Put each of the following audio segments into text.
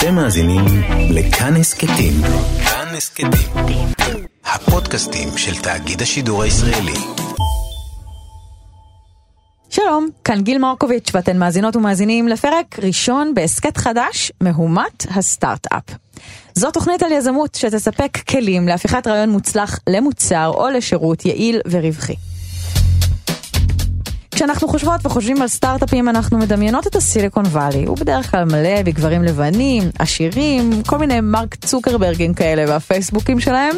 אתם מאזינים לכאן הסכתים. כאן הסכתים. הפודקאסטים של תאגיד השידור הישראלי. שלום, כאן גיל מרקוביץ' ואתן מאזינות ומאזינים לפרק ראשון בהסכת חדש, מהומת הסטארט-אפ. זו תוכנית על יזמות שתספק כלים להפיכת רעיון מוצלח למוצר או לשירות יעיל ורווחי. כשאנחנו חושבות וחושבים על סטארט-אפים אנחנו מדמיינות את הסיליקון וואלי, הוא בדרך כלל מלא בגברים לבנים, עשירים, כל מיני מרק צוקרברגים כאלה והפייסבוקים שלהם.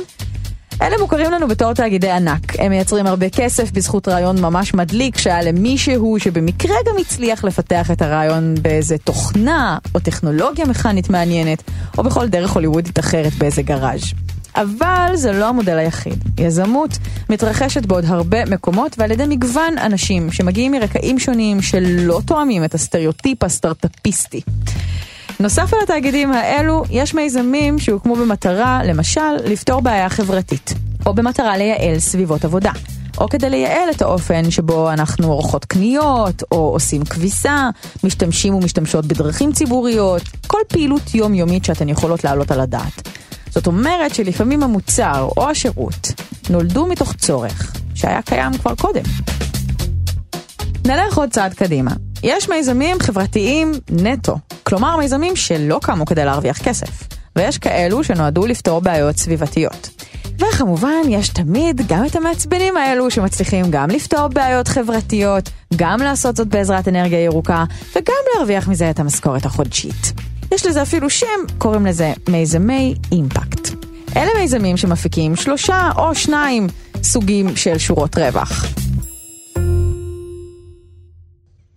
אלה מוכרים לנו בתור תאגידי ענק. הם מייצרים הרבה כסף בזכות רעיון ממש מדליק שהיה למישהו שבמקרה גם הצליח לפתח את הרעיון באיזה תוכנה או טכנולוגיה מכנית מעניינת, או בכל דרך הוליוודית אחרת באיזה גראז'. אבל זה לא המודל היחיד. יזמות מתרחשת בעוד הרבה מקומות ועל ידי מגוון אנשים שמגיעים מרקעים שונים שלא תואמים את הסטריאוטיפ הסטארטאפיסטי. נוסף על התאגידים האלו, יש מיזמים שהוקמו במטרה, למשל, לפתור בעיה חברתית, או במטרה לייעל סביבות עבודה, או כדי לייעל את האופן שבו אנחנו עורכות קניות, או עושים כביסה, משתמשים ומשתמשות בדרכים ציבוריות, כל פעילות יומיומית שאתן יכולות להעלות על הדעת. זאת אומרת שלפעמים המוצר או השירות נולדו מתוך צורך שהיה קיים כבר קודם. נלך עוד צעד קדימה. יש מיזמים חברתיים נטו, כלומר מיזמים שלא קמו כדי להרוויח כסף, ויש כאלו שנועדו לפתור בעיות סביבתיות. וכמובן, יש תמיד גם את המעצבנים האלו שמצליחים גם לפתור בעיות חברתיות, גם לעשות זאת בעזרת אנרגיה ירוקה, וגם להרוויח מזה את המשכורת החודשית. יש לזה אפילו שם, קוראים לזה מיזמי אימפקט. אלה מיזמים שמפיקים שלושה או שניים סוגים של שורות רווח.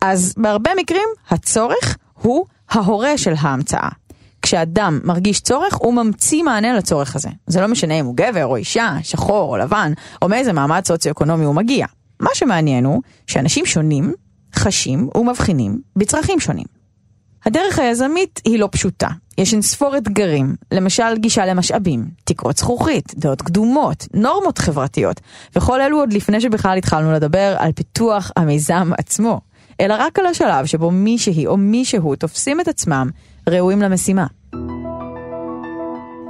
אז בהרבה מקרים הצורך הוא ההורה של ההמצאה. כשאדם מרגיש צורך, הוא ממציא מענה לצורך הזה. זה לא משנה אם הוא גבר או אישה, שחור או לבן, או מאיזה מעמד סוציו-אקונומי הוא מגיע. מה שמעניין הוא שאנשים שונים חשים ומבחינים בצרכים שונים. הדרך היזמית היא לא פשוטה. יש אין ספור אתגרים, למשל גישה למשאבים, תקרות זכוכית, דעות קדומות, נורמות חברתיות, וכל אלו עוד לפני שבכלל התחלנו לדבר על פיתוח המיזם עצמו, אלא רק על השלב שבו מישהי או מישהו תופסים את עצמם ראויים למשימה.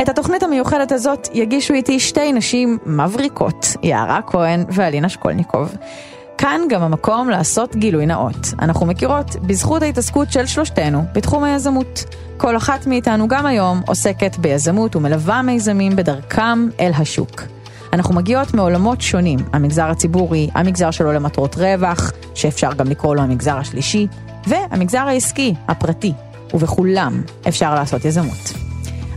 את התוכנית המיוחדת הזאת יגישו איתי שתי נשים מבריקות, יערה כהן ואלינה שקולניקוב. כאן גם המקום לעשות גילוי נאות. אנחנו מכירות בזכות ההתעסקות של שלושתנו בתחום היזמות. כל אחת מאיתנו גם היום עוסקת ביזמות ומלווה מיזמים בדרכם אל השוק. אנחנו מגיעות מעולמות שונים, המגזר הציבורי, המגזר שלו למטרות רווח, שאפשר גם לקרוא לו המגזר השלישי, והמגזר העסקי, הפרטי, ובכולם אפשר לעשות יזמות.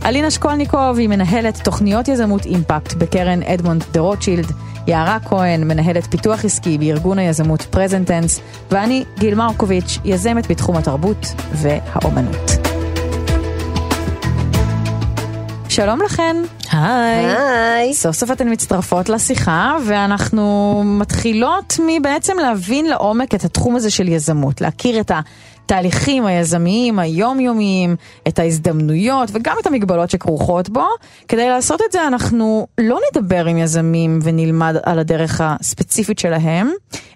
אלינה שקולניקוב היא מנהלת תוכניות יזמות impact בקרן אדמונד דה רוטשילד, יערה כהן, מנהלת פיתוח עסקי בארגון היזמות PresenTense, ואני, גיל מרקוביץ', יזמת בתחום התרבות והאומנות. שלום לכן. היי. היי. סוף סוף אתן מצטרפות לשיחה, ואנחנו מתחילות מבעצם להבין לעומק את התחום הזה של יזמות, להכיר את התהליכים היזמיים, היומיומיים, את ההזדמנויות וגם את המגבלות שכרוכות בו. כדי לעשות את זה אנחנו לא נדבר עם יזמים ונלמד על הדרך הספציפית שלהם,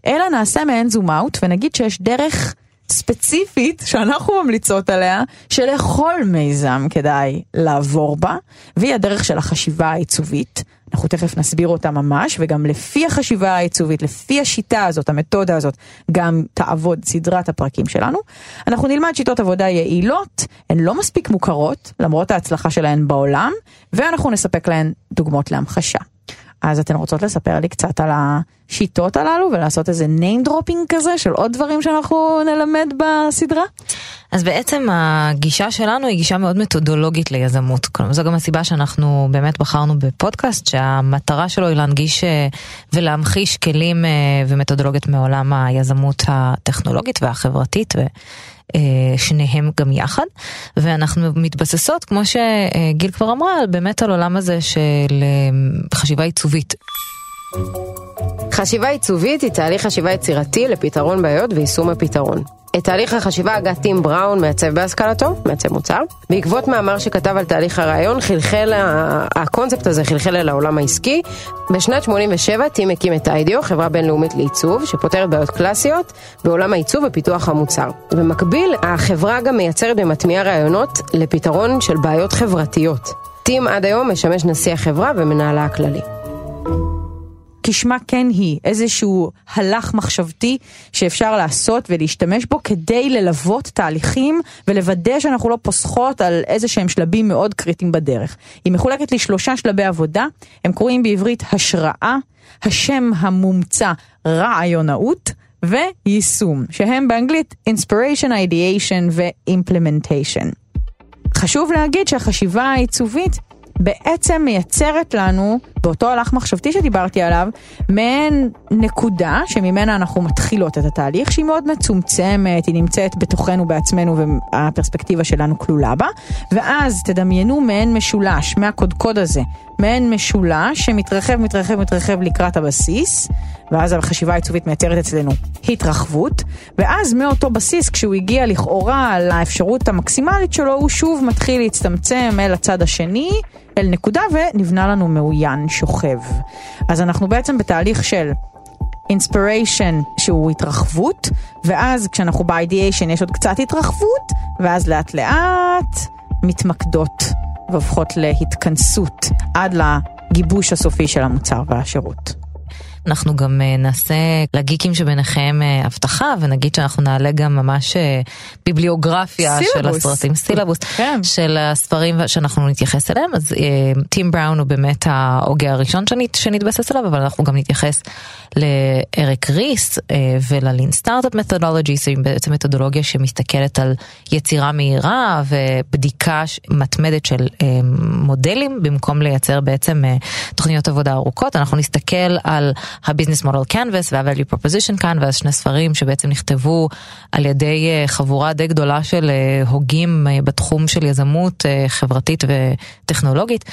אלא נעשה מעין זום אאוט ונגיד שיש דרך ספציפית שאנחנו ממליצות עליה, שלכל מיזם כדאי לעבור בה, והיא הדרך של החשיבה העיצובית. אנחנו תכף נסביר אותה ממש, וגם לפי החשיבה העיצובית, לפי השיטה הזאת, המתודה הזאת, גם תעבוד סדרת הפרקים שלנו. אנחנו נלמד שיטות עבודה יעילות, הן לא מספיק מוכרות, למרות ההצלחה שלהן בעולם, ואנחנו נספק להן דוגמאות להמחשה. אז אתן רוצות לספר לי קצת על השיטות הללו ולעשות איזה name dropping כזה של עוד דברים שאנחנו נלמד בסדרה? אז בעצם הגישה שלנו היא גישה מאוד מתודולוגית ליזמות. כלומר, זו גם הסיבה שאנחנו באמת בחרנו בפודקאסט, שהמטרה שלו היא להנגיש אה, ולהמחיש כלים אה, ומתודולוגיות מעולם היזמות הטכנולוגית והחברתית. אה, שניהם גם יחד, ואנחנו מתבססות, כמו שגיל כבר אמרה, באמת על עולם הזה של חשיבה עיצובית. חשיבה עיצובית היא תהליך חשיבה יצירתי לפתרון בעיות ויישום הפתרון. את תהליך החשיבה הגה טים בראון, מעצב בהשכלתו, מעצב מוצר. בעקבות מאמר שכתב על תהליך הרעיון, חלחל, הקונספט הזה חלחל אל העולם העסקי. בשנת 87 טים הקים את איידיו, חברה בינלאומית לעיצוב, שפותרת בעיות קלאסיות בעולם העיצוב ופיתוח המוצר. במקביל, החברה גם מייצרת ומטמיעה רעיונות לפתרון של בעיות חברתיות. טים עד היום משמש נשיא החברה ומנהלה הכללי. כשמה כן היא, איזשהו הלך מחשבתי שאפשר לעשות ולהשתמש בו כדי ללוות תהליכים ולוודא שאנחנו לא פוסחות על איזה שהם שלבים מאוד קריטיים בדרך. היא מחולקת לשלושה שלבי עבודה, הם קוראים בעברית השראה, השם המומצא רעיונאות ויישום, שהם באנגלית inspiration, ideation ו-implementation. חשוב להגיד שהחשיבה העיצובית בעצם מייצרת לנו, באותו הלך מחשבתי שדיברתי עליו, מעין נקודה שממנה אנחנו מתחילות את התהליך, שהיא מאוד מצומצמת, היא נמצאת בתוכנו בעצמנו והפרספקטיבה שלנו כלולה בה, ואז תדמיינו מעין משולש מהקודקוד הזה, מעין משולש שמתרחב, מתרחב, מתרחב לקראת הבסיס, ואז החשיבה העיצובית מייצרת אצלנו התרחבות, ואז מאותו בסיס, כשהוא הגיע לכאורה לאפשרות המקסימלית שלו, הוא שוב מתחיל להצטמצם אל הצד השני, אל נקודה, ונבנה לנו מעוין שוכב. אז אנחנו בעצם בתהליך של אינספיריישן שהוא התרחבות, ואז כשאנחנו באידיאשן יש עוד קצת התרחבות, ואז לאט לאט מתמקדות והופכות להתכנסות עד לגיבוש הסופי של המוצר והשירות. אנחנו גם אה, נעשה לגיקים שביניכם אה, הבטחה ונגיד שאנחנו נעלה גם ממש אה, ביבליוגרפיה סילבוס. של הסרטים, סילבוס כן. של הספרים שאנחנו נתייחס אליהם, אז טים בראון הוא באמת ההוגה הראשון שנית, שנתבסס עליו, אבל אנחנו גם נתייחס לאריק ריס וללין סטארט-אפ מתודולוגי, שהיא בעצם מתודולוגיה שמסתכלת על יצירה מהירה ובדיקה מתמדת של מודלים במקום לייצר בעצם תוכניות עבודה ארוכות, אנחנו נסתכל על הביזנס מודל קנבס וה-value proposition canvas, שני ספרים שבעצם נכתבו על ידי אה, חבורה די גדולה של אה, הוגים אה, בתחום של יזמות חברתית וטכנולוגית.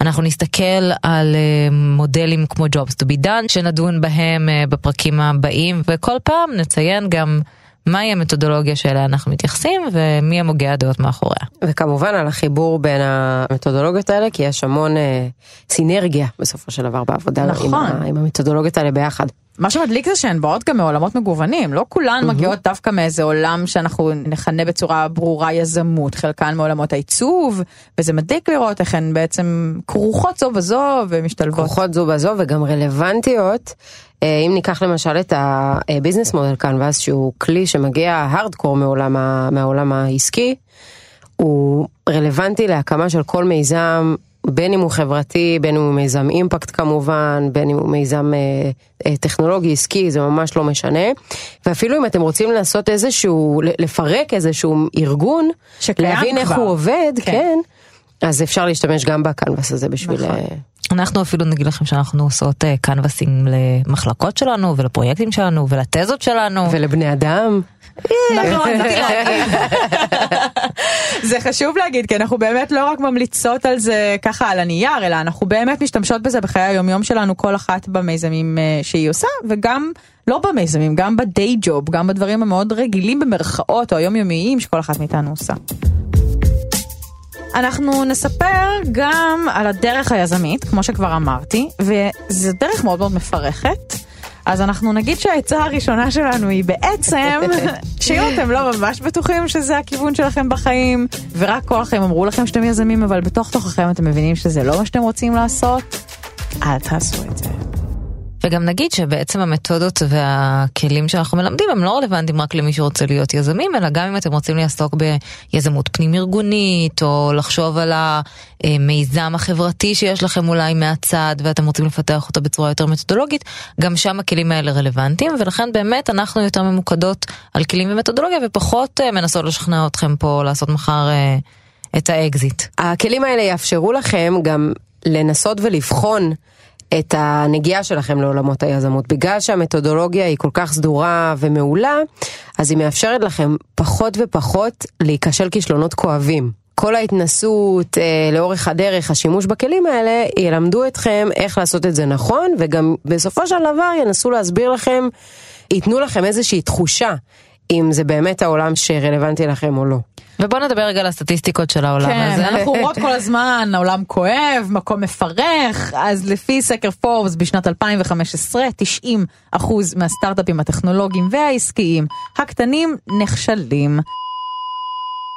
אנחנו נסתכל על מודלים כמו Jobs to be done שנדון בהם בפרקים הבאים וכל פעם נציין גם מהי המתודולוגיה שאליה אנחנו מתייחסים ומי המוגי הדעות מאחוריה. וכמובן על החיבור בין המתודולוגיות האלה כי יש המון אה, סינרגיה בסופו של דבר בעבודה נכון. עם, עם המתודולוגיות האלה ביחד. מה שמדליק זה שהן באות גם מעולמות מגוונים, לא כולן mm-hmm. מגיעות דווקא מאיזה עולם שאנחנו נכנה בצורה ברורה יזמות, חלקן מעולמות העיצוב, וזה מדליק לראות איך הן בעצם כרוכות זו בזו ומשתלבות. כרוכות זו בזו וגם רלוונטיות. אה, אם ניקח למשל את הביזנס מודל קנבאס שהוא כלי שמגיע הארדקור מעולם, מהעולם העסקי, הוא רלוונטי להקמה של כל מיזם בין אם הוא חברתי, בין אם הוא מיזם אימפקט כמובן, בין אם הוא מיזם אה, אה, טכנולוגי עסקי, זה ממש לא משנה. ואפילו אם אתם רוצים לעשות איזשהו, לפרק איזשהו ארגון, להבין כבר. איך הוא עובד, כן. כן, אז אפשר להשתמש גם בקנבס הזה בשביל... נכון. אה, אנחנו אפילו נגיד לכם שאנחנו עושות קנבסים למחלקות שלנו ולפרויקטים שלנו ולתזות שלנו. ולבני אדם. נכון, זה חשוב להגיד כי אנחנו באמת לא רק ממליצות על זה ככה על הנייר אלא אנחנו באמת משתמשות בזה בחיי היומיום שלנו כל אחת במיזמים אה, שהיא עושה וגם לא במיזמים גם בדיי ג'וב גם בדברים המאוד רגילים במרכאות או היומיומיים שכל אחת מאיתנו עושה. אנחנו נספר גם על הדרך היזמית, כמו שכבר אמרתי, וזו דרך מאוד מאוד מפרכת. אז אנחנו נגיד שהעצה הראשונה שלנו היא בעצם, שאם אתם לא ממש בטוחים שזה הכיוון שלכם בחיים, ורק כולכם אמרו לכם שאתם יזמים, אבל בתוך תוככם אתם מבינים שזה לא מה שאתם רוצים לעשות, אל תעשו את זה. וגם נגיד שבעצם המתודות והכלים שאנחנו מלמדים הם לא רלוונטיים רק למי שרוצה להיות יזמים, אלא גם אם אתם רוצים לעסוק ביזמות פנים ארגונית, או לחשוב על המיזם החברתי שיש לכם אולי מהצד, ואתם רוצים לפתח אותו בצורה יותר מתודולוגית, גם שם הכלים האלה רלוונטיים, ולכן באמת אנחנו יותר ממוקדות על כלים ומתודולוגיה, ופחות אה, מנסות לשכנע אתכם פה לעשות מחר אה, את האקזיט. הכלים האלה יאפשרו לכם גם לנסות ולבחון. את הנגיעה שלכם לעולמות היזמות. בגלל שהמתודולוגיה היא כל כך סדורה ומעולה, אז היא מאפשרת לכם פחות ופחות להיכשל כישלונות כואבים. כל ההתנסות אה, לאורך הדרך, השימוש בכלים האלה, ילמדו אתכם איך לעשות את זה נכון, וגם בסופו של דבר ינסו להסביר לכם, ייתנו לכם איזושהי תחושה, אם זה באמת העולם שרלוונטי לכם או לא. ובוא נדבר רגע על הסטטיסטיקות של העולם כן, הזה. אנחנו אומרות כל הזמן, העולם כואב, מקום מפרך, אז לפי סקר פורבס בשנת 2015, 90 אחוז מהסטארט-אפים הטכנולוגיים והעסקיים הקטנים נכשלים.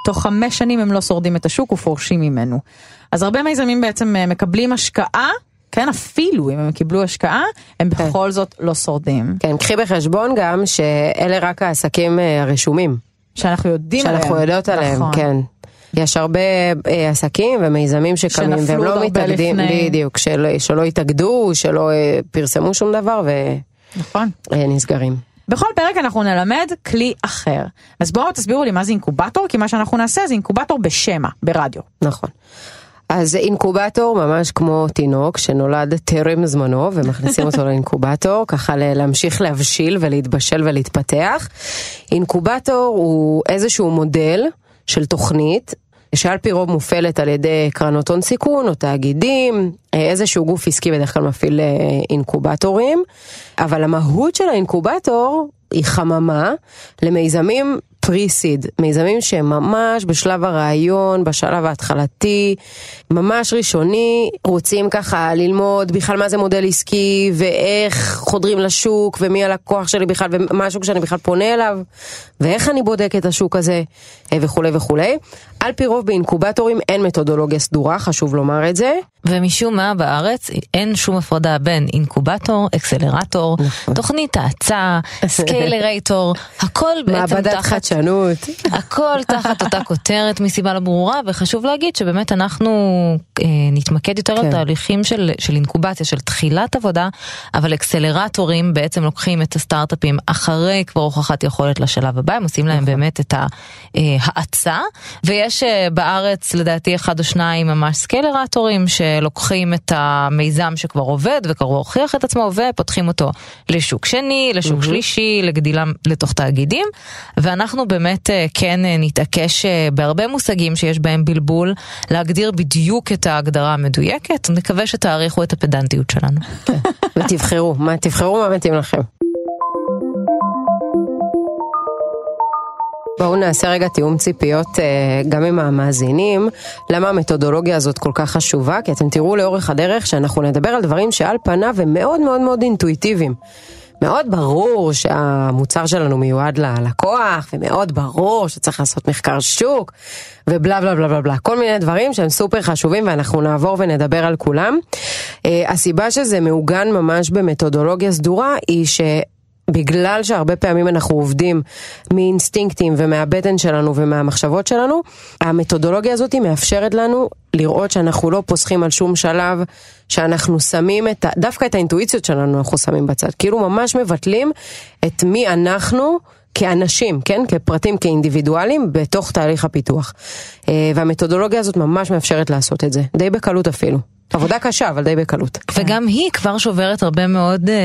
תוך חמש שנים הם לא שורדים את השוק ופורשים ממנו. אז הרבה מיזמים בעצם אה, מקבלים השקעה, כן, אפילו אם הם קיבלו השקעה, הם בכל זאת לא שורדים. כן, קחי בחשבון גם שאלה רק העסקים אה, הרשומים. שאנחנו יודעים עליהם. שאנחנו יודעות עליהם, נכון. כן. יש הרבה אה, עסקים ומיזמים שקמים והם לא מתאגדים. בדיוק, של, שלא התאגדו, שלא אה, פרסמו שום דבר נכון. ונסגרים. בכל פרק אנחנו נלמד כלי אחר. אז בואו תסבירו לי מה זה אינקובטור, כי מה שאנחנו נעשה זה אינקובטור בשמע, ברדיו. נכון. אז אינקובטור ממש כמו תינוק שנולד טרם זמנו ומכניסים אותו לאינקובטור ככה להמשיך להבשיל ולהתבשל ולהתפתח. אינקובטור הוא איזשהו מודל של תוכנית שעל פי רוב מופעלת על ידי קרנות הון סיכון או תאגידים, איזשהו גוף עסקי בדרך כלל מפעיל אה, אינקובטורים, אבל המהות של האינקובטור היא חממה למיזמים פרי-סיד, מיזמים שהם ממש בשלב הרעיון, בשלב ההתחלתי, ממש ראשוני, רוצים ככה ללמוד בכלל מה זה מודל עסקי ואיך חודרים לשוק ומי הלקוח שלי בכלל ומה השוק שאני בכלל פונה אליו ואיך אני בודק את השוק הזה אה, וכולי וכולי. על פי רוב באינקובטורים אין מתודולוגיה סדורה, חשוב לומר את זה. ומשום מה בארץ אין שום הפרדה בין אינקובטור, אקסלרטור, נכון. תוכנית האצה, scalerator, הכל בעצם תחת, חדשנות. הכל תחת אותה כותרת מסיבה לא ברורה, וחשוב להגיד שבאמת אנחנו אה, נתמקד יותר כן. על תהליכים של, של אינקובציה, של תחילת עבודה, אבל אקסלרטורים בעצם לוקחים את הסטארט-אפים אחרי כבר הוכחת יכולת לשלב הבא, הם עושים נכון. להם באמת את ה- אה, ויש אה, בארץ לדעתי אחד או שניים ממש סקיילרטורים שלוקחים את המיזם שכבר עובד וכבר הוכיח את עצמו ופותחים אותו לשוק שני, לשוק שלישי, לגדילה לתוך תאגידים, ואנחנו באמת אה, כן אה, נתעקש אה, בהרבה מושגים שיש בהם בלבול, להגדיר בדיוק את ההגדרה המדויקת, נקווה שתעריכו את הפדנטיות שלנו. ותבחרו, מה, תבחרו מה מתאים לכם. בואו נעשה רגע תיאום ציפיות גם עם המאזינים, למה המתודולוגיה הזאת כל כך חשובה, כי אתם תראו לאורך הדרך שאנחנו נדבר על דברים שעל פניו הם מאוד מאוד מאוד אינטואיטיביים. מאוד ברור שהמוצר שלנו מיועד ללקוח, ומאוד ברור שצריך לעשות מחקר שוק, ובלה בלה בלה בלה בלה, כל מיני דברים שהם סופר חשובים ואנחנו נעבור ונדבר על כולם. אה, הסיבה שזה מעוגן ממש במתודולוגיה סדורה היא ש... בגלל שהרבה פעמים אנחנו עובדים מאינסטינקטים ומהבטן שלנו ומהמחשבות שלנו, המתודולוגיה הזאת מאפשרת לנו לראות שאנחנו לא פוסחים על שום שלב, שאנחנו שמים את, דווקא את האינטואיציות שלנו אנחנו שמים בצד, כאילו ממש מבטלים את מי אנחנו. כאנשים, כן? כפרטים, כאינדיבידואלים, בתוך תהליך הפיתוח. אה, והמתודולוגיה הזאת ממש מאפשרת לעשות את זה, די בקלות אפילו. עבודה קשה, אבל די בקלות. וגם היא כבר שוברת הרבה מאוד אה,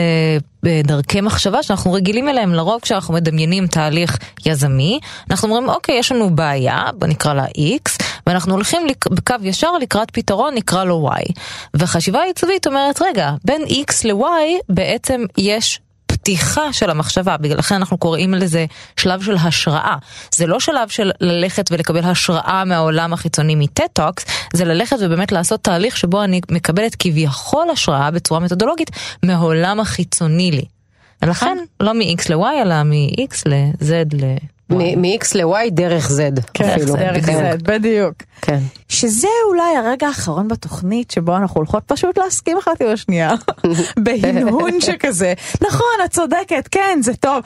אה, דרכי מחשבה שאנחנו רגילים אליהם. לרוב כשאנחנו מדמיינים תהליך יזמי אנחנו אומרים אוקיי יש לנו בעיה בוא נקרא לה x ואנחנו הולכים לק- בקו ישר לקראת פתרון נקרא לו y. וחשיבה עיצובית אומרת רגע בין x ל-y בעצם יש פתיחה של המחשבה, לכן אנחנו קוראים לזה שלב של השראה. זה לא שלב של ללכת ולקבל השראה מהעולם החיצוני מ TED Talks, זה ללכת ובאמת לעשות תהליך שבו אני מקבלת כביכול השראה בצורה מתודולוגית מהעולם החיצוני לי. ולכן לא מ-x ל-y אלא מ-x ל-z ל... מ-X ל-Y דרך Z אפילו. דרך כן, זה, בדיוק. כן. שזה אולי הרגע האחרון בתוכנית שבו אנחנו הולכות פשוט להסכים אחת עם השנייה. בהנהון שכזה. נכון, את צודקת, כן, זה טוב.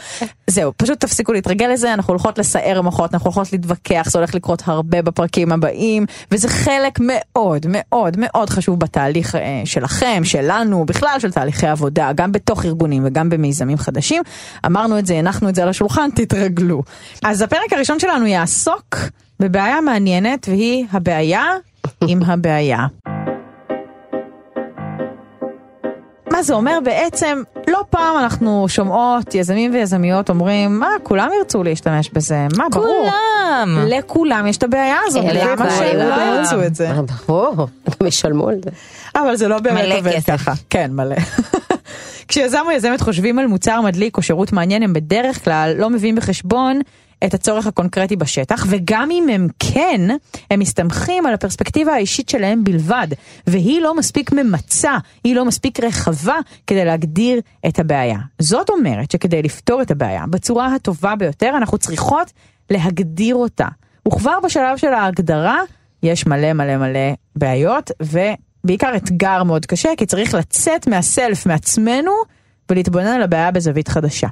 זהו, פשוט תפסיקו להתרגל לזה, אנחנו הולכות לסער מוחות, אנחנו הולכות להתווכח, זה הולך לקרות הרבה בפרקים הבאים, וזה חלק מאוד מאוד מאוד חשוב בתהליך אה, שלכם, שלנו, בכלל של תהליכי עבודה, גם בתוך ארגונים וגם במיזמים חדשים. אמרנו את זה, הנחנו את זה על השולחן, תתרגלו. אז הפרק הראשון שלנו יעסוק בבעיה מעניינת, והיא הבעיה עם הבעיה. מה זה אומר בעצם? לא פעם אנחנו שומעות יזמים ויזמיות אומרים, מה, כולם ירצו להשתמש בזה, מה, ברור. כולם! לכולם יש את הבעיה הזאת. למה שהם לא ירצו את זה? אה, ברור, גם ישלמו על זה. אבל זה לא באמת עובד. ככה. כן, מלא. כשיזם או יזמת חושבים על מוצר מדליק או שירות מעניין, הם בדרך כלל לא מביאים בחשבון את הצורך הקונקרטי בשטח, וגם אם הם כן, הם מסתמכים על הפרספקטיבה האישית שלהם בלבד, והיא לא מספיק ממצה, היא לא מספיק רחבה כדי להגדיר את הבעיה. זאת אומרת שכדי לפתור את הבעיה בצורה הטובה ביותר, אנחנו צריכות להגדיר אותה. וכבר בשלב של ההגדרה, יש מלא מלא מלא בעיות, ובעיקר אתגר מאוד קשה, כי צריך לצאת מהסלף, מעצמנו, ולהתבונן על הבעיה בזווית חדשה.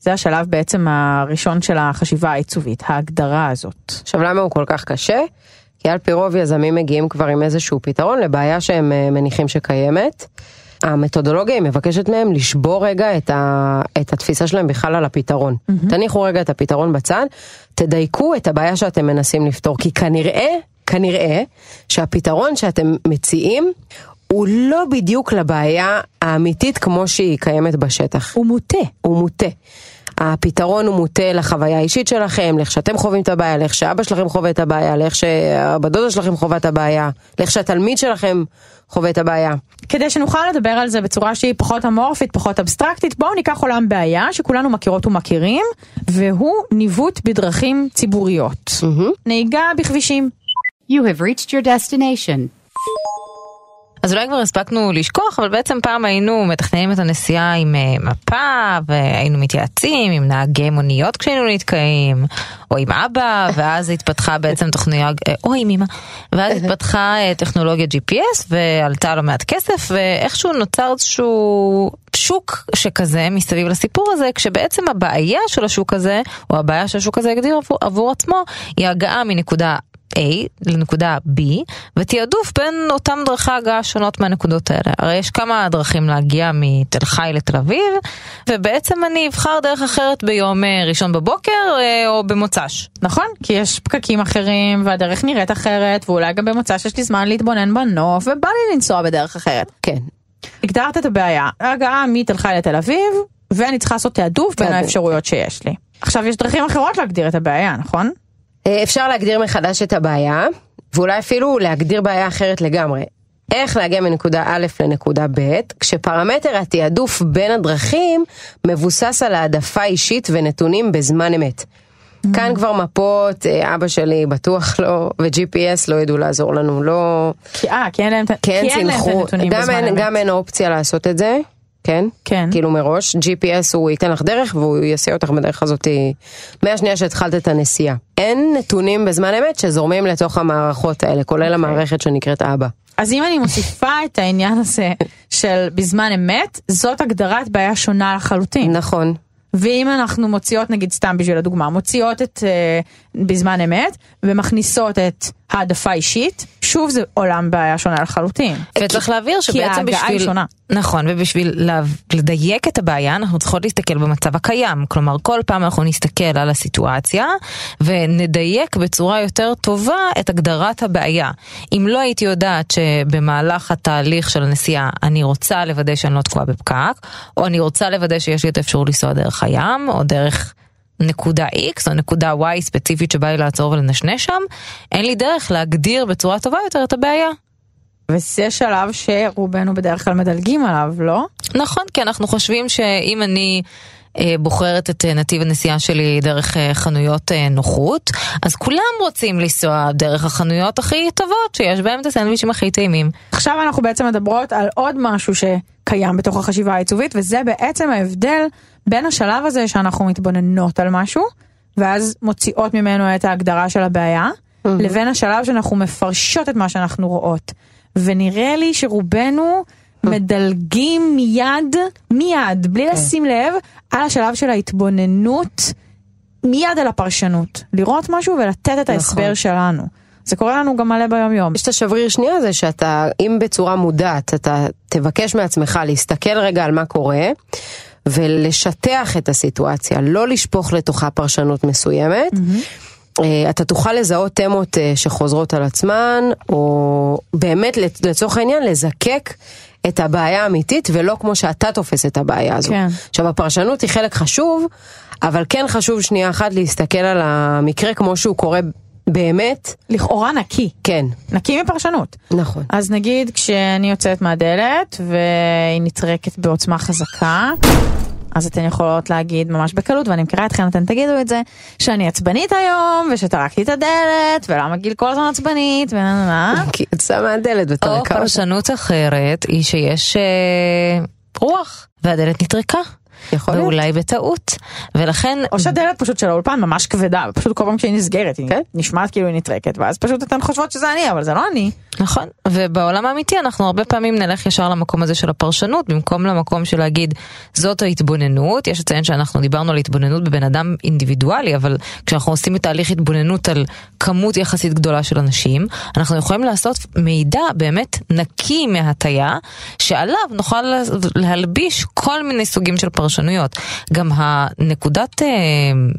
זה השלב בעצם הראשון של החשיבה העיצובית, ההגדרה הזאת. עכשיו למה הוא כל כך קשה? כי על פי רוב יזמים מגיעים כבר עם איזשהו פתרון לבעיה שהם אה, מניחים שקיימת. המתודולוגיה היא מבקשת מהם לשבור רגע את, ה, את התפיסה שלהם בכלל על הפתרון. Mm-hmm. תניחו רגע את הפתרון בצד, תדייקו את הבעיה שאתם מנסים לפתור, כי כנראה, כנראה שהפתרון שאתם מציעים הוא לא בדיוק לבעיה האמיתית כמו שהיא קיימת בשטח. הוא מוטה. הוא מוטה. הפתרון הוא מוטה לחוויה האישית שלכם, לאיך שאתם חווים את הבעיה, לאיך שאבא שלכם חווה את הבעיה, לאיך שהבת דודה שלכם חווה את הבעיה, לאיך שהתלמיד שלכם חווה את הבעיה. כדי שנוכל לדבר על זה בצורה שהיא פחות אמורפית, פחות אבסטרקטית, בואו ניקח עולם בעיה שכולנו מכירות ומכירים, והוא ניווט בדרכים ציבוריות. נהיגה בכבישים. You have reached your destination. אז אולי כבר הספקנו לשכוח, אבל בעצם פעם היינו מתכננים את הנסיעה עם אה, מפה, והיינו מתייעצים עם נהגי מוניות כשהיינו נתקעים, או עם אבא, ואז התפתחה בעצם תוכניה, אה, או עם אמא, ואז התפתחה אה, טכנולוגיה GPS, ועלתה לא מעט כסף, ואיכשהו נוצר איזשהו שוק שכזה מסביב לסיפור הזה, כשבעצם הבעיה של השוק הזה, או הבעיה שהשוק הזה הגדיר עבור, עבור עצמו, היא הגעה מנקודה A לנקודה B ותעדוף בין אותם דרכי הגעה שונות מהנקודות האלה. הרי יש כמה דרכים להגיע מתל חי לתל אביב ובעצם אני אבחר דרך אחרת ביום אה, ראשון בבוקר אה, או במוצ"ש. נכון, כי יש פקקים אחרים והדרך נראית אחרת, ואולי גם במוצא שיש לי זמן להתבונן בנוף, ובא לי לנסוע בדרך אחרת. כן. הגדרת את הבעיה, הגעה מתל חי לתל אביב, ואני צריכה לעשות תעדוף בין. האפשרויות שיש לי. עכשיו יש דרכים אחרות להגדיר את הבעיה, נכון? אה, אפשר להגדיר מחדש את הבעיה, ואולי אפילו להגדיר בעיה אחרת לגמרי. איך להגיע מנקודה א' לנקודה ב', כשפרמטר התעדוף בין הדרכים מבוסס על העדפה אישית ונתונים בזמן אמת. כאן כבר מפות, אה, אבא שלי בטוח לא, ו-GPS לא ידעו לעזור לנו, לא... כי אה, כי אין להם, את- כן, הנתונים בזמן אמת. גם אין אופציה לעשות את זה, כן? כן. כאילו מראש, GPS הוא ייתן לך דרך והוא יסיע אותך בדרך הזאת מהשנייה שהתחלת את הנסיעה. אין נתונים בזמן אמת שזורמים לתוך המערכות האלה, כולל אוקיי. המערכת שנקראת אבא. אז אם אני מוסיפה את העניין הזה של בזמן אמת, זאת הגדרת בעיה שונה לחלוטין. נכון. ואם אנחנו מוציאות, נגיד סתם בשביל הדוגמה, מוציאות את uh, בזמן אמת ומכניסות את העדפה אישית, שוב זה עולם בעיה שונה לחלוטין. וצריך להבהיר כי שבעצם ההגעה היא בשביל... שונה. נכון, ובשביל לדייק את הבעיה אנחנו צריכות להסתכל במצב הקיים. כלומר, כל פעם אנחנו נסתכל על הסיטואציה ונדייק בצורה יותר טובה את הגדרת הבעיה. אם לא הייתי יודעת שבמהלך התהליך של הנסיעה אני רוצה לוודא שאני לא תקועה בפקק, או אני רוצה לוודא שיש לי את האפשרות לנסוע דרך הים, או דרך... נקודה X או נקודה Y ספציפית שבא לי לעצור ולנשנש שם, אין לי דרך להגדיר בצורה טובה יותר את הבעיה. וזה שלב שרובנו בדרך כלל מדלגים עליו, לא? נכון, כי אנחנו חושבים שאם אני אה, בוחרת את אה, נתיב הנסיעה שלי דרך אה, חנויות נוחות, אז כולם רוצים לנסוע דרך החנויות הכי טובות, שיש בהם את הסנדוויצ'ים הכי טעימים. עכשיו אנחנו בעצם מדברות על עוד משהו שקיים בתוך החשיבה העיצובית, וזה בעצם ההבדל בין השלב הזה שאנחנו מתבוננות על משהו, ואז מוציאות ממנו את ההגדרה של הבעיה, לבין השלב שאנחנו מפרשות את מה שאנחנו רואות. ונראה לי שרובנו מדלגים מיד, מיד, בלי לשים לב, על השלב של ההתבוננות, מיד על הפרשנות. לראות משהו ולתת את ההסבר שלנו. זה קורה לנו גם מלא ביום יום. יש את השבריר שנייה הזה שאתה, אם בצורה מודעת, אתה תבקש מעצמך להסתכל רגע על מה קורה. ולשטח את הסיטואציה, לא לשפוך לתוכה פרשנות מסוימת. אה, אתה תוכל לזהות תמות אה, שחוזרות על עצמן, או באמת לצורך העניין לזקק את הבעיה האמיתית ולא כמו שאתה תופס את הבעיה הזו. כן. עכשיו הפרשנות היא חלק חשוב, אבל כן חשוב שנייה אחת להסתכל על המקרה כמו שהוא קורה באמת. לכאורה נקי. כן, נקי מפרשנות. נכון. אז נגיד כשאני יוצאת מהדלת והיא נטרקת בעוצמה חזקה, אז אתן יכולות להגיד ממש בקלות, ואני מכירה אתכן, אתן תגידו את זה, שאני עצבנית היום, ושטרקתי את הדלת, ולמה גיל כל הזמן עצבנית, ונה נה נה. כי יצא מהדלת או וטרקה אותה. פרשנות אחרת היא שיש אה, רוח והדלת נטרקה. יכול להיות. ואולי בטעות, ולכן או שהדלת פשוט של האולפן ממש כבדה, ופשוט כל פעם כשהיא נסגרת, היא כן. נשמעת כאילו היא נטרקת, ואז פשוט אתן חושבות שזה אני, אבל זה לא אני. נכון, ובעולם האמיתי אנחנו הרבה פעמים נלך ישר למקום הזה של הפרשנות, במקום למקום של להגיד זאת ההתבוננות, יש לציין שאנחנו דיברנו על התבוננות בבן אדם אינדיבידואלי, אבל כשאנחנו עושים את תהליך התבוננות על כמות יחסית גדולה של אנשים, אנחנו יכולים לעשות מידע באמת נקי מהטיה, שעליו נוכל להלביש כל מיני סוגים של פרשנויות. גם הנקודת אה,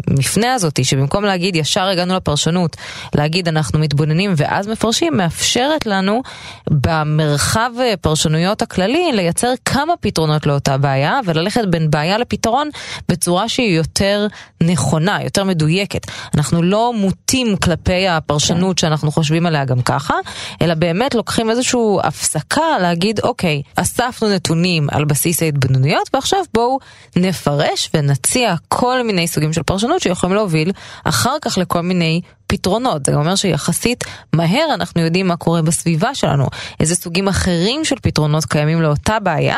מפנה הזאת, שבמקום להגיד ישר הגענו לפרשנות, להגיד אנחנו מתבוננים ואז מפרשים, מאפשרת לנו במרחב אה, פרשנויות הכללי לייצר כמה פתרונות לאותה בעיה וללכת בין בעיה לפתרון בצורה שהיא יותר נכונה, יותר מדויקת. אנחנו לא מוטים כלפי הפרשנות שאנחנו חושבים עליה גם ככה, אלא באמת לוקחים איזושהי הפסקה להגיד אוקיי, אספנו נתונים על בסיס ההתבוננויות ועכשיו בואו נפרש ונציע כל מיני סוגים של פרשנות שיכולים להוביל אחר כך לכל מיני פתרונות. זה אומר שיחסית מהר אנחנו יודעים מה קורה בסביבה שלנו, איזה סוגים אחרים של פתרונות קיימים לאותה בעיה,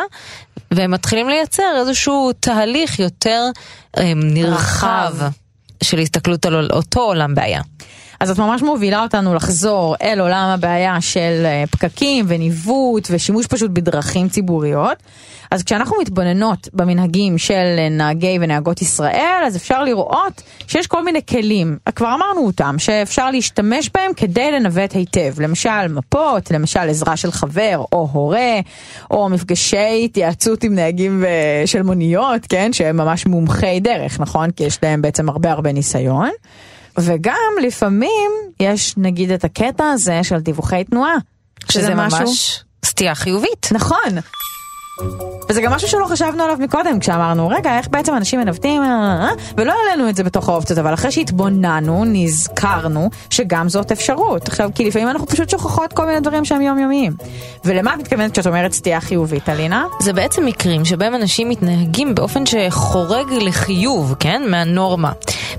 והם מתחילים לייצר איזשהו תהליך יותר אה, נרחב של הסתכלות על אותו עולם בעיה. אז את ממש מובילה אותנו לחזור אל עולם הבעיה של אה, פקקים וניווט ושימוש פשוט בדרכים ציבוריות. אז כשאנחנו מתבוננות במנהגים של אה, נהגי ונהגות ישראל, אז אפשר לראות שיש כל מיני כלים, כבר אמרנו אותם, שאפשר להשתמש בהם כדי לנווט היטב. למשל מפות, למשל עזרה של חבר או הורה, או מפגשי התייעצות עם נהגים ו- של מוניות, כן, שהם ממש מומחי דרך, נכון? כי יש להם בעצם הרבה הרבה ניסיון. וגם לפעמים יש נגיד את הקטע הזה של דיווחי תנועה. שזה ממש סטייה חיובית. נכון. וזה גם משהו שלא חשבנו עליו מקודם כשאמרנו רגע איך בעצם אנשים מנווטים אה, אה, ולא העלינו את זה בתוך האופציות אבל אחרי שהתבוננו נזכרנו שגם זאת אפשרות עכשיו כי לפעמים אנחנו פשוט שוכחות כל מיני דברים שהם יומיומיים. ולמה את מתכוונת כשאת אומרת סטייה חיובית אלינה? זה בעצם מקרים שבהם אנשים מתנהגים באופן שחורג לחיוב, כן? מהנורמה.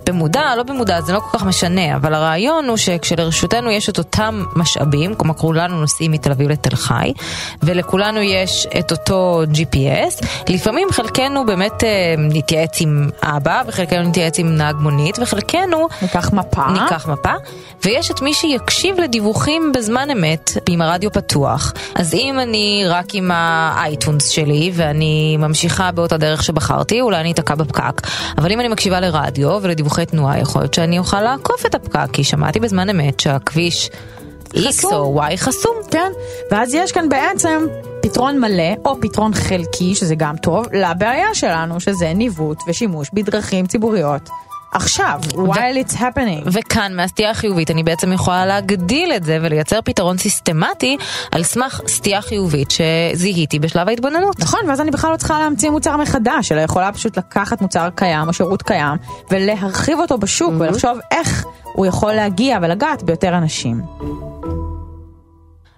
במודע, לא במודע, זה לא כל כך משנה, אבל הרעיון הוא שכשלרשותנו יש את אותם משאבים, כלומר כולנו נוסעים מתל אביב לתל חי, ולכולנו יש את אותו GPS, לפעמים חלקנו באמת אה, נתייעץ עם אבא, וחלקנו נתייעץ עם נהג מונית, וחלקנו ניקח מפה. ניקח מפה, ויש את מי שיקשיב לדיווחים בזמן אמת, עם הרדיו פתוח. אז אם אני רק עם האייטונס שלי, ואני ממשיכה באותה דרך שבחרתי, אולי אני אתקע בפקק. אבל אם אני מקשיבה לרדיו ולדיווחי תנועה, יכול להיות שאני אוכל לעקוף את הפקק, כי שמעתי בזמן אמת שהכביש X. או Y חסום. כן, ואז יש כאן בעצם פתרון מלא או פתרון חלקי, שזה גם טוב, לבעיה שלנו, שזה ניווט ושימוש בדרכים ציבוריות. עכשיו, while it's happening. וכאן מהסטייה החיובית אני בעצם יכולה להגדיל את זה ולייצר פתרון סיסטמטי על סמך סטייה חיובית שזיהיתי בשלב ההתבוננות. נכון, ואז אני בכלל לא צריכה להמציא מוצר מחדש, אלא יכולה פשוט לקחת מוצר קיים או שירות קיים ולהרחיב אותו בשוק ולחשוב איך הוא יכול להגיע ולגעת ביותר אנשים.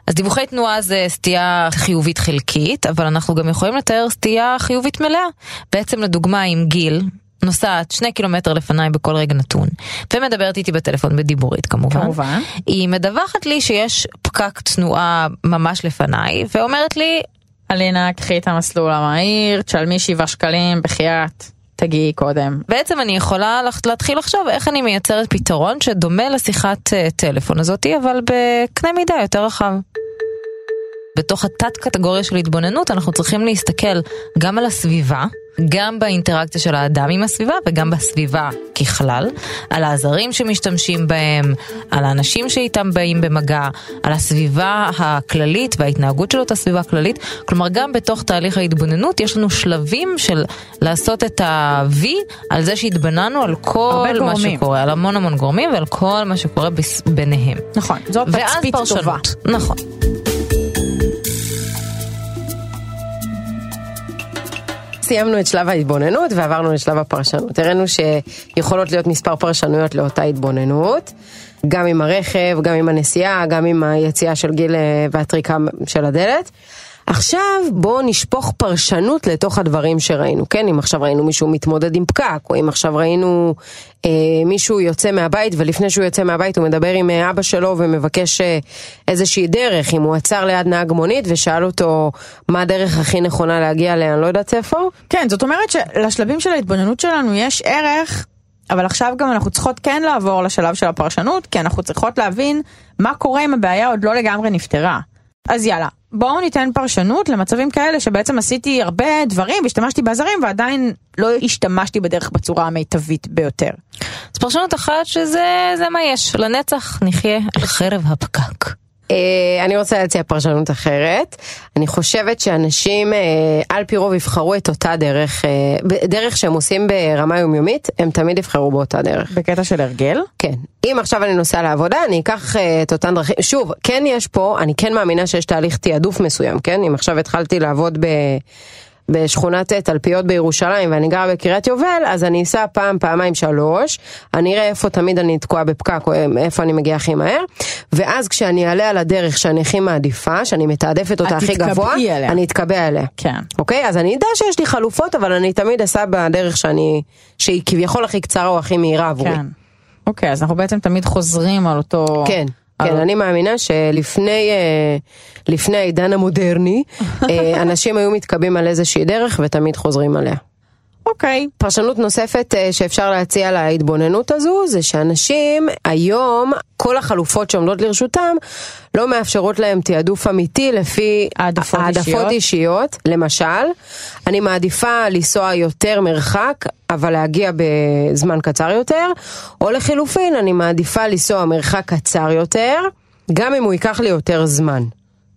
אז דיווחי תנועה זה סטייה חיובית חלקית, אבל אנחנו גם יכולים לתאר סטייה חיובית מלאה. בעצם לדוגמה עם גיל, נוסעת שני קילומטר לפניי בכל רגע נתון, ומדברת איתי בטלפון בדיבורית כמובן. כמובן. היא מדווחת לי שיש פקק תנועה ממש לפניי, ואומרת לי, אלינה, קחי את המסלול המהיר, תשלמי שבעה שקלים, בחייאת, תגיעי קודם. בעצם אני יכולה להתחיל לחשוב איך אני מייצרת פתרון שדומה לשיחת אה, טלפון הזאתי, אבל בקנה מידה יותר רחב. בתוך התת קטגוריה של התבוננות אנחנו צריכים להסתכל גם על הסביבה, גם באינטראקציה של האדם עם הסביבה וגם בסביבה ככלל, על העזרים שמשתמשים בהם, על האנשים שאיתם באים במגע, על הסביבה הכללית וההתנהגות של אותה סביבה כללית. כלומר גם בתוך תהליך ההתבוננות יש לנו שלבים של לעשות את ה-V על זה שהתבוננו על כל מה גורמים. שקורה, על המון המון גורמים ועל כל מה שקורה ביניהם. נכון, ואז תצפית טובה. נכון. סיימנו את שלב ההתבוננות ועברנו לשלב הפרשנות. הראינו שיכולות להיות מספר פרשנויות לאותה התבוננות, גם עם הרכב, גם עם הנסיעה, גם עם היציאה של גיל אה, והטריקה של הדלת. עכשיו בואו נשפוך פרשנות לתוך הדברים שראינו, כן? אם עכשיו ראינו מישהו מתמודד עם פקק, או אם עכשיו ראינו אה, מישהו יוצא מהבית, ולפני שהוא יוצא מהבית הוא מדבר עם אה, אבא שלו ומבקש אה, איזושהי דרך, אם הוא עצר ליד נהג מונית ושאל אותו מה הדרך הכי נכונה להגיע לאן, לא יודעת איפה. כן, זאת אומרת שלשלבים של ההתבוננות שלנו יש ערך, אבל עכשיו גם אנחנו צריכות כן לעבור לשלב של הפרשנות, כי אנחנו צריכות להבין מה קורה אם הבעיה עוד לא לגמרי נפתרה. אז יאללה, בואו ניתן פרשנות למצבים כאלה שבעצם עשיתי הרבה דברים והשתמשתי בעזרים ועדיין לא השתמשתי בדרך בצורה המיטבית ביותר. אז פרשנות אחת שזה זה מה יש, לנצח נחיה על חרב הפקק. אה, אני רוצה להציע פרשנות אחרת. אני חושבת שאנשים אה, על פי רוב יבחרו את אותה דרך, אה, דרך שהם עושים ברמה יומיומית, הם תמיד יבחרו באותה דרך. בקטע של הרגל? כן. אם עכשיו אני נוסע לעבודה, אני אקח את אותן דרכים. שוב, כן יש פה, אני כן מאמינה שיש תהליך תעדוף מסוים, כן? אם עכשיו התחלתי לעבוד ב... בשכונת תלפיות בירושלים ואני גרה בקריית יובל, אז אני אסע פעם, פעמיים, שלוש, אני אראה איפה תמיד אני תקועה בפקק או איפה אני מגיעה הכי מהר, ואז כשאני אעלה על הדרך שאני הכי מעדיפה, שאני מתעדפת אותה הכי גבוה, אליה. אני אתקבע אליה. כן. אוקיי? אז אני אדע שיש לי חלופות, אבל אני תמיד אסע בדרך שאני, שהיא כביכול הכי קצרה או הכי מהירה עבורי. כן. אוקיי, אז אנחנו בעצם תמיד חוזרים על אותו... כן. כן, אני מאמינה שלפני אה, לפני העידן המודרני, אה, אנשים היו מתקבעים על איזושהי דרך ותמיד חוזרים עליה. אוקיי. Okay. פרשנות נוספת אה, שאפשר להציע להתבוננות הזו, זה שאנשים היום, כל החלופות שעומדות לרשותם, לא מאפשרות להם תעדוף אמיתי לפי העדפות העדפות אישיות. אישיות. למשל, אני מעדיפה לנסוע יותר מרחק, אבל להגיע בזמן קצר יותר, או לחילופין, אני מעדיפה לנסוע מרחק קצר יותר, גם אם הוא ייקח לי יותר זמן.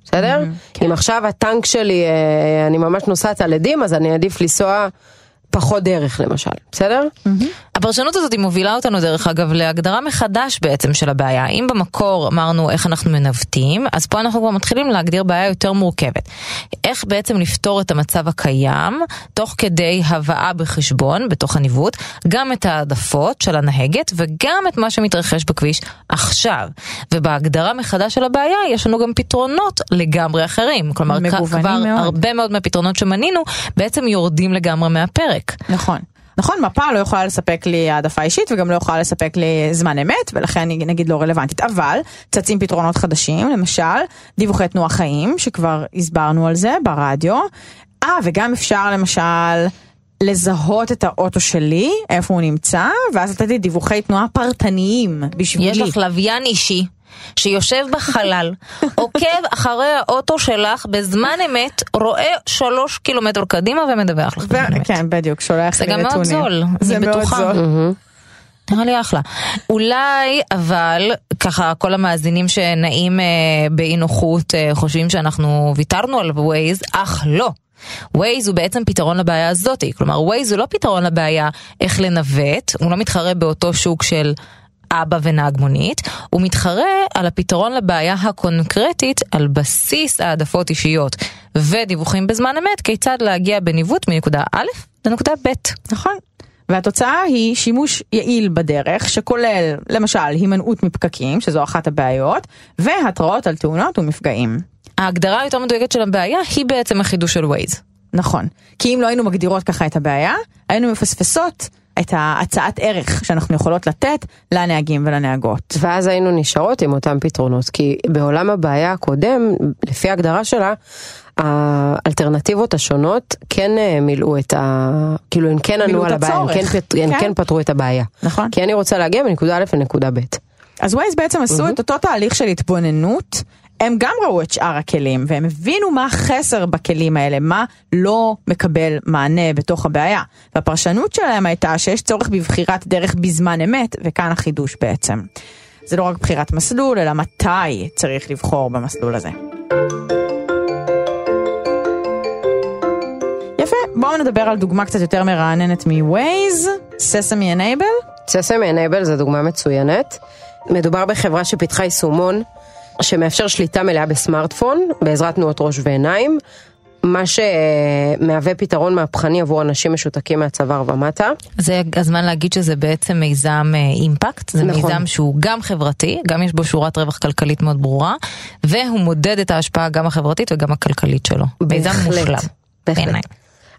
בסדר? אם עכשיו הטנק שלי, אה, אני ממש נוסעת על עדים, אז אני אעדיף לנסוע פחות דרך למשל, בסדר? הפרשנות הזאת היא מובילה אותנו דרך אגב להגדרה מחדש בעצם של הבעיה. אם במקור אמרנו איך אנחנו מנווטים, אז פה אנחנו כבר מתחילים להגדיר בעיה יותר מורכבת. איך בעצם לפתור את המצב הקיים, תוך כדי הבאה בחשבון, בתוך הניווט, גם את העדפות של הנהגת וגם את מה שמתרחש בכביש עכשיו. ובהגדרה מחדש של הבעיה יש לנו גם פתרונות לגמרי אחרים. כלומר, כבר מאוד. הרבה מאוד מהפתרונות שמנינו בעצם יורדים לגמרי מהפרק. נכון. נכון, מפה לא יכולה לספק לי העדפה אישית וגם לא יכולה לספק לי זמן אמת ולכן היא נגיד לא רלוונטית, אבל צצים פתרונות חדשים, למשל דיווחי תנועה חיים שכבר הסברנו על זה ברדיו, אה וגם אפשר למשל לזהות את האוטו שלי, איפה הוא נמצא, ואז לתת לי דיווחי תנועה פרטניים בשבילי. יש לך לוויין אישי שיושב בחלל, עוקב אחרי האוטו שלך בזמן אמת, רואה שלוש קילומטר קדימה ומדווח לך ו- בזמן אמת. כן, בדיוק, שולח זה לי גם מאוד נתונים. זול, זה מאוד בטוחה. זול. נראה לי אחלה. אולי, אבל, ככה כל המאזינים שנעים אה, באי נוחות אה, חושבים שאנחנו ויתרנו על ווייז, אך לא. ווייז הוא בעצם פתרון לבעיה הזאתי, כלומר ווייז הוא לא פתרון לבעיה איך לנווט, הוא לא מתחרה באותו שוק של אבא ונהג מונית, הוא מתחרה על הפתרון לבעיה הקונקרטית על בסיס העדפות אישיות ודיווחים בזמן אמת, כיצד להגיע בניווט מנקודה א' לנקודה ב'. נכון. והתוצאה היא שימוש יעיל בדרך שכולל למשל הימנעות מפקקים שזו אחת הבעיות והתראות על תאונות ומפגעים. ההגדרה היותר מדויקת של הבעיה היא בעצם החידוש של ווייז. נכון. כי אם לא היינו מגדירות ככה את הבעיה היינו מפספסות את ההצעת ערך שאנחנו יכולות לתת לנהגים ולנהגות. ואז היינו נשארות עם אותם פתרונות, כי בעולם הבעיה הקודם, לפי ההגדרה שלה, האלטרנטיבות השונות כן אה, מילאו את ה... כאילו הן כן ענו על הבעיה, הן כן. פת... כן. כן פתרו את הבעיה. נכון. כי אני רוצה להגיע מנקודה א' לנקודה ב'. אז ווייז בעצם עשו את אותו תהליך של התבוננות, הם גם ראו את שאר הכלים, והם הבינו מה החסר בכלים האלה, מה לא מקבל מענה בתוך הבעיה. והפרשנות שלהם הייתה שיש צורך בבחירת דרך בזמן אמת, וכאן החידוש בעצם. זה לא רק בחירת מסלול, אלא מתי צריך לבחור במסלול הזה. יפה, בואו נדבר על דוגמה קצת יותר מרעננת מווייז, ססמי אנייבל. ססמי אנייבל זה דוגמה מצוינת. מדובר בחברה שפיתחה יישומון שמאפשר שליטה מלאה בסמארטפון בעזרת תנועות ראש ועיניים. מה שמהווה פתרון מהפכני עבור אנשים משותקים מהצוואר ומטה. זה הזמן להגיד שזה בעצם מיזם אה, אימפקט, זה נכון. מיזם שהוא גם חברתי, גם יש בו שורת רווח כלכלית מאוד ברורה, והוא מודד את ההשפעה גם החברתית וגם הכלכלית שלו. מיזם בהחלט, מושלם. בהחלט. בעיניי.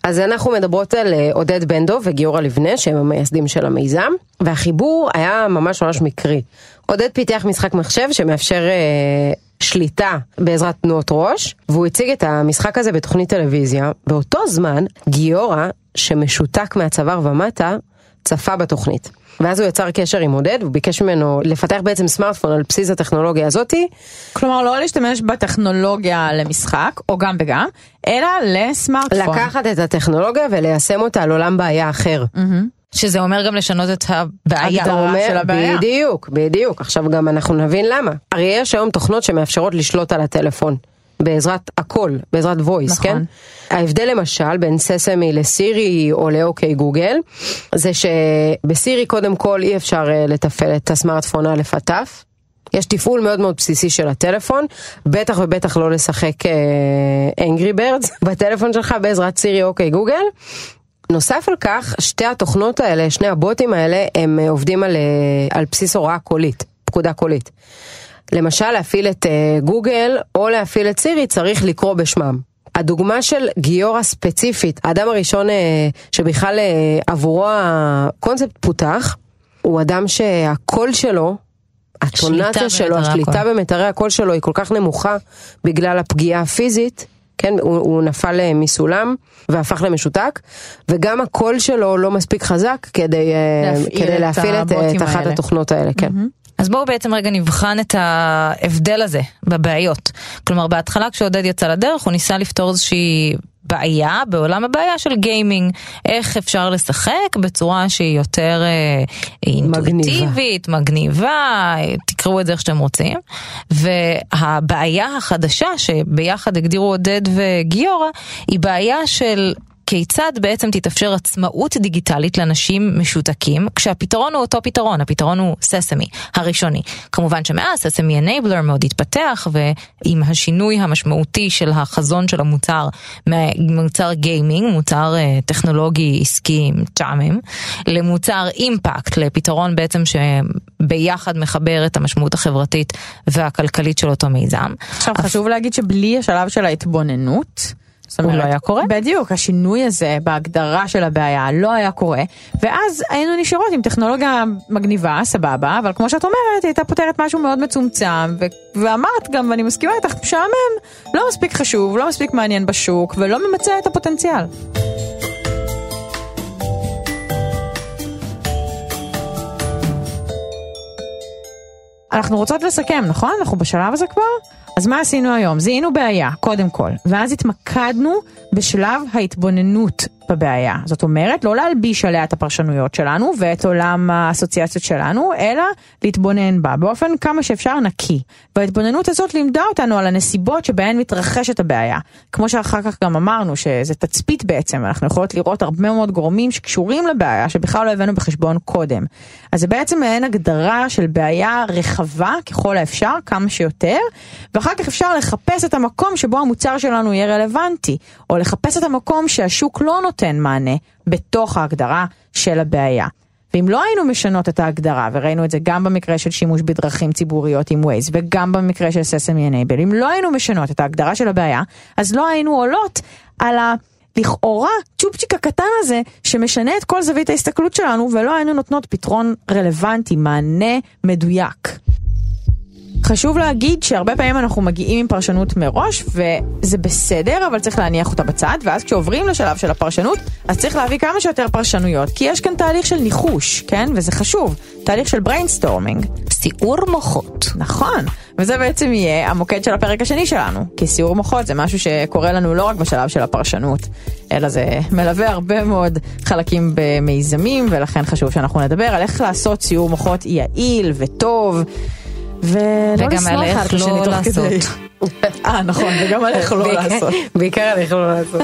אז אנחנו מדברות על אה, עודד בן דב וגיורא לבנה שהם המייסדים של המיזם והחיבור היה ממש ממש מקרי. עודד פיתח משחק מחשב שמאפשר אה, שליטה בעזרת תנועות ראש והוא הציג את המשחק הזה בתוכנית טלוויזיה. באותו זמן גיורא שמשותק מהצוואר ומטה צפה בתוכנית. ואז הוא יצר קשר עם עודד, הוא ביקש ממנו לפתח בעצם סמארטפון על בסיס הטכנולוגיה הזאתי, כלומר לא להשתמש בטכנולוגיה למשחק, או גם וגם, אלא לסמארטפון. לקחת את הטכנולוגיה וליישם אותה על עולם בעיה אחר. שזה אומר גם לשנות את הבעיה. אומר, של הבעיה. בדיוק, בדיוק. עכשיו גם אנחנו נבין למה. הרי יש היום תוכנות שמאפשרות לשלוט על הטלפון. בעזרת הכל, בעזרת voice, נכון. כן? ההבדל למשל בין ססמי לסירי או לאוקיי גוגל, זה שבסירי קודם כל אי אפשר אה, לתפעל את הסמארטפון א' עד. יש תפעול מאוד מאוד בסיסי של הטלפון, בטח ובטח לא לשחק אנגרי בירדס בטלפון שלך בעזרת סירי אוקיי גוגל. נוסף על כך, שתי התוכנות האלה, שני הבוטים האלה, הם אה, עובדים על, אה, על בסיס הוראה קולית, פקודה קולית. למשל, להפעיל את אה, גוגל או להפעיל את סירי צריך לקרוא בשמם. הדוגמה של גיורא ספציפית, האדם הראשון אה, שבכלל אה, עבורו הקונספט פותח, הוא אדם שהקול שלו, האינטונציה שלו, השליטה. במיתרי הקול שלו היא כל כך נמוכה בגלל הפגיעה הפיזית, כן, הוא, הוא נפל מסולם והפך למשותק, וגם הקול שלו לא מספיק חזק כדי להפעיל כדי את להפעיל את, את אחת האלה. התוכנות האלה, כן. אז בואו בעצם רגע נבחן את ההבדל הזה בבעיות. כלומר, בהתחלה כשעודד יצא לדרך, הוא ניסה לפתור איזושהי בעיה בעולם הבעיה של gaming. איך אפשר לשחק בצורה שהיא יותר אה, אינטואיטיבית, מגניבה, אה, תקראו את זה איך שאתם רוצים. והבעיה החדשה שביחד הגדירו עודד וגיורא, היא בעיה של... כיצד בעצם תתאפשר עצמאות דיגיטלית לאנשים משותקים, כשהפתרון הוא אותו פתרון, הפתרון הוא ססמי, הראשוני. כמובן שמאז ססמי אנייבלר מאוד התפתח, ועם השינוי המשמעותי של החזון של המוצר, ממוצר גיימינג, מוצר אה, טכנולוגי עסקי משעמם, למוצר אימפקט, לפתרון בעצם שביחד מחבר את המשמעות החברתית והכלכלית של אותו מיזם. עכשיו חשוב להגיד שבלי השלב של ההתבוננות, זאת הוא לא היה קורה. בדיוק, השינוי הזה בהגדרה של הבעיה לא היה קורה, ואז היינו נשארות עם טכנולוגיה מגניבה, סבבה, אבל כמו שאת אומרת, היא הייתה פותרת משהו מאוד מצומצם, ו- ואמרת גם, ואני מסכימה איתך, משעמם, לא מספיק חשוב, לא מספיק מעניין בשוק, ולא ממצה את הפוטנציאל. אנחנו רוצות לסכם, נכון? אנחנו בשלב הזה כבר? אז מה עשינו היום? זיהינו בעיה, קודם כל, ואז התמקדנו בשלב ההתבוננות בבעיה. זאת אומרת, לא להלביש עליה את הפרשנויות שלנו ואת עולם האסוציאציות שלנו, אלא להתבונן בה באופן כמה שאפשר נקי. וההתבוננות הזאת לימדה אותנו על הנסיבות שבהן מתרחשת הבעיה. כמו שאחר כך גם אמרנו, שזה תצפית בעצם, אנחנו יכולות לראות הרבה מאוד גורמים שקשורים לבעיה, שבכלל לא הבאנו בחשבון קודם. אז זה בעצם מעין הגדרה של בעיה רחבה ככל האפשר, כמה שיותר, ואחר כך אפשר לחפש את המקום שבו המוצר שלנו יהיה רלוונטי, או לחפש את המקום שהשוק לא נותן מענה בתוך ההגדרה של הבעיה. ואם לא היינו משנות את ההגדרה, וראינו את זה גם במקרה של שימוש בדרכים ציבוריות עם Waze, וגם במקרה של Sesame Enable, אם לא היינו משנות את ההגדרה של הבעיה, אז לא היינו עולות על ה... לכאורה צ'ופצ'יק הקטן הזה שמשנה את כל זווית ההסתכלות שלנו ולא היינו נותנות פתרון רלוונטי, מענה מדויק. חשוב להגיד שהרבה פעמים אנחנו מגיעים עם פרשנות מראש וזה בסדר אבל צריך להניח אותה בצד ואז כשעוברים לשלב של הפרשנות אז צריך להביא כמה שיותר פרשנויות כי יש כאן תהליך של ניחוש, כן? וזה חשוב, תהליך של brainstorming. סיעור מוחות. נכון, וזה בעצם יהיה המוקד של הפרק השני שלנו, כי סיעור מוחות זה משהו שקורה לנו לא רק בשלב של הפרשנות, אלא זה מלווה הרבה מאוד חלקים במיזמים, ולכן חשוב שאנחנו נדבר על איך לעשות סיעור מוחות יעיל וטוב, ולא לשנוא על איך את השני לא תוך כדי. אה, נכון, וגם עליך לא לעשות. בעיקר עליך לא לעשות.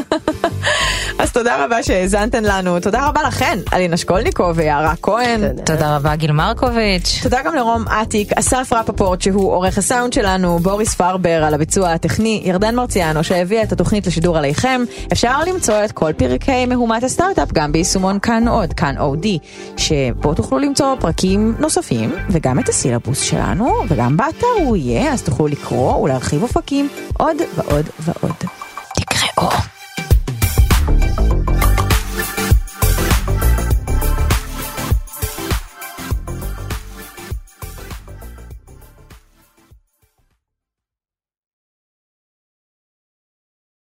אז תודה רבה שהאזנתן לנו, תודה רבה לכן, אלינה שקולניקוב ויערה כהן. תודה רבה גיל מרקוביץ'. תודה גם לרום אטיק, אסף רפפורט שהוא עורך הסאונד שלנו, בוריס פרבר על הביצוע הטכני, ירדן מרציאנו שהביאה את התוכנית לשידור עליכם. אפשר למצוא את כל פרקי מהומת הסטארט-אפ גם ביישומון כאן עוד, כאן אודי, שבו תוכלו למצוא פרקים נוספים וגם את הסילבוס שלנו, וגם באתר הוא יהיה, אז תוכלו לקרוא ולהרחיב אופקים עוד ועוד ועוד. תקראו.